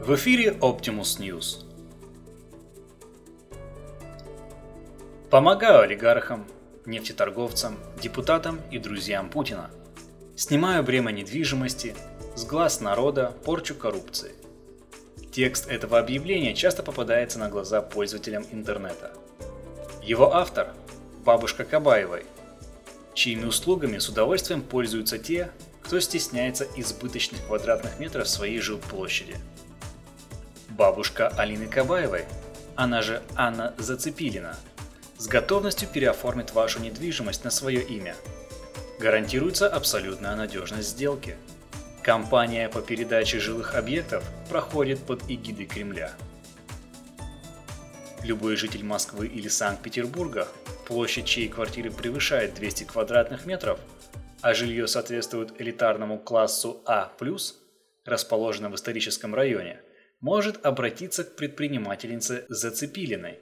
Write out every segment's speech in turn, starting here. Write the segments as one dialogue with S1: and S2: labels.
S1: В эфире Optimus News. Помогаю олигархам, нефтеторговцам, депутатам и друзьям Путина. Снимаю бремя недвижимости, с глаз народа порчу коррупции. Текст этого объявления часто попадается на глаза пользователям интернета. Его автор – бабушка Кабаевой, чьими услугами с удовольствием пользуются те, кто стесняется избыточных квадратных метров своей жилплощади. Бабушка Алины Кабаевой, она же Анна Зацепилина, с готовностью переоформит вашу недвижимость на свое имя. Гарантируется абсолютная надежность сделки. Компания по передаче жилых объектов проходит под эгидой Кремля. Любой житель Москвы или Санкт-Петербурга, площадь чьей квартиры превышает 200 квадратных метров, а жилье соответствует элитарному классу А+, расположенном в историческом районе, может обратиться к предпринимательнице Зацепилиной,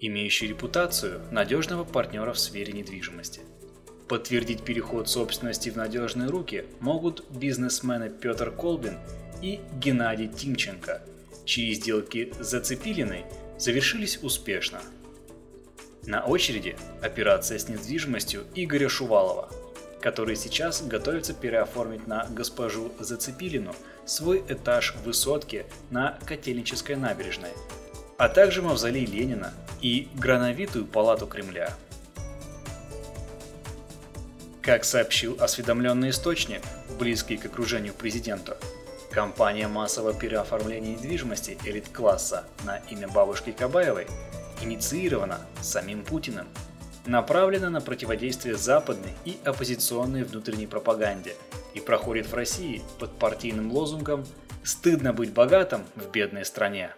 S1: имеющей репутацию надежного партнера в сфере недвижимости. Подтвердить переход собственности в надежные руки могут бизнесмены Петр Колбин и Геннадий Тимченко, чьи сделки Зацепилиной завершились успешно. На очереди операция с недвижимостью Игоря Шувалова – который сейчас готовится переоформить на госпожу Зацепилину свой этаж в высотке на Котельнической набережной, а также мавзолей Ленина и грановитую палату Кремля. Как сообщил осведомленный источник, близкий к окружению президента, компания массового переоформления недвижимости элит-класса на имя бабушки Кабаевой инициирована самим Путиным – направлена на противодействие западной и оппозиционной внутренней пропаганде и проходит в России под партийным лозунгом «Стыдно быть богатым в бедной стране».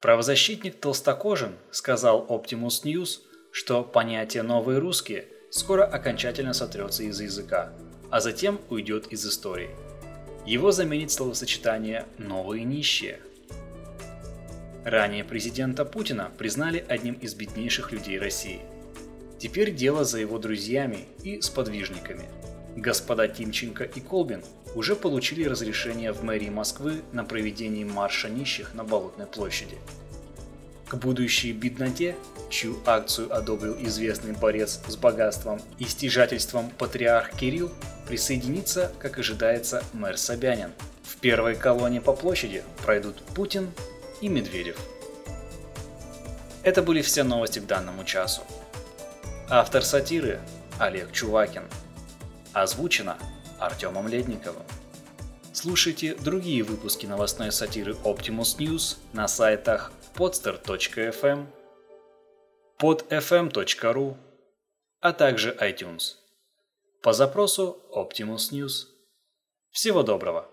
S1: Правозащитник Толстокожин сказал Optimus News, что понятие «новые русские» скоро окончательно сотрется из языка, а затем уйдет из истории. Его заменит словосочетание «новые нищие», Ранее президента Путина признали одним из беднейших людей России. Теперь дело за его друзьями и сподвижниками. Господа Тимченко и Колбин уже получили разрешение в мэрии Москвы на проведение марша нищих на Болотной площади. К будущей бедноте, чью акцию одобрил известный борец с богатством и стяжательством патриарх Кирилл, присоединится, как ожидается, мэр Собянин. В первой колонне по площади пройдут Путин, и Медведев. Это были все новости к данному часу. Автор сатиры Олег Чувакин. Озвучено Артемом Ледниковым. Слушайте другие выпуски новостной сатиры Optimus News на сайтах podster.fm, podfm.ru, а также iTunes. По запросу Optimus News. Всего доброго!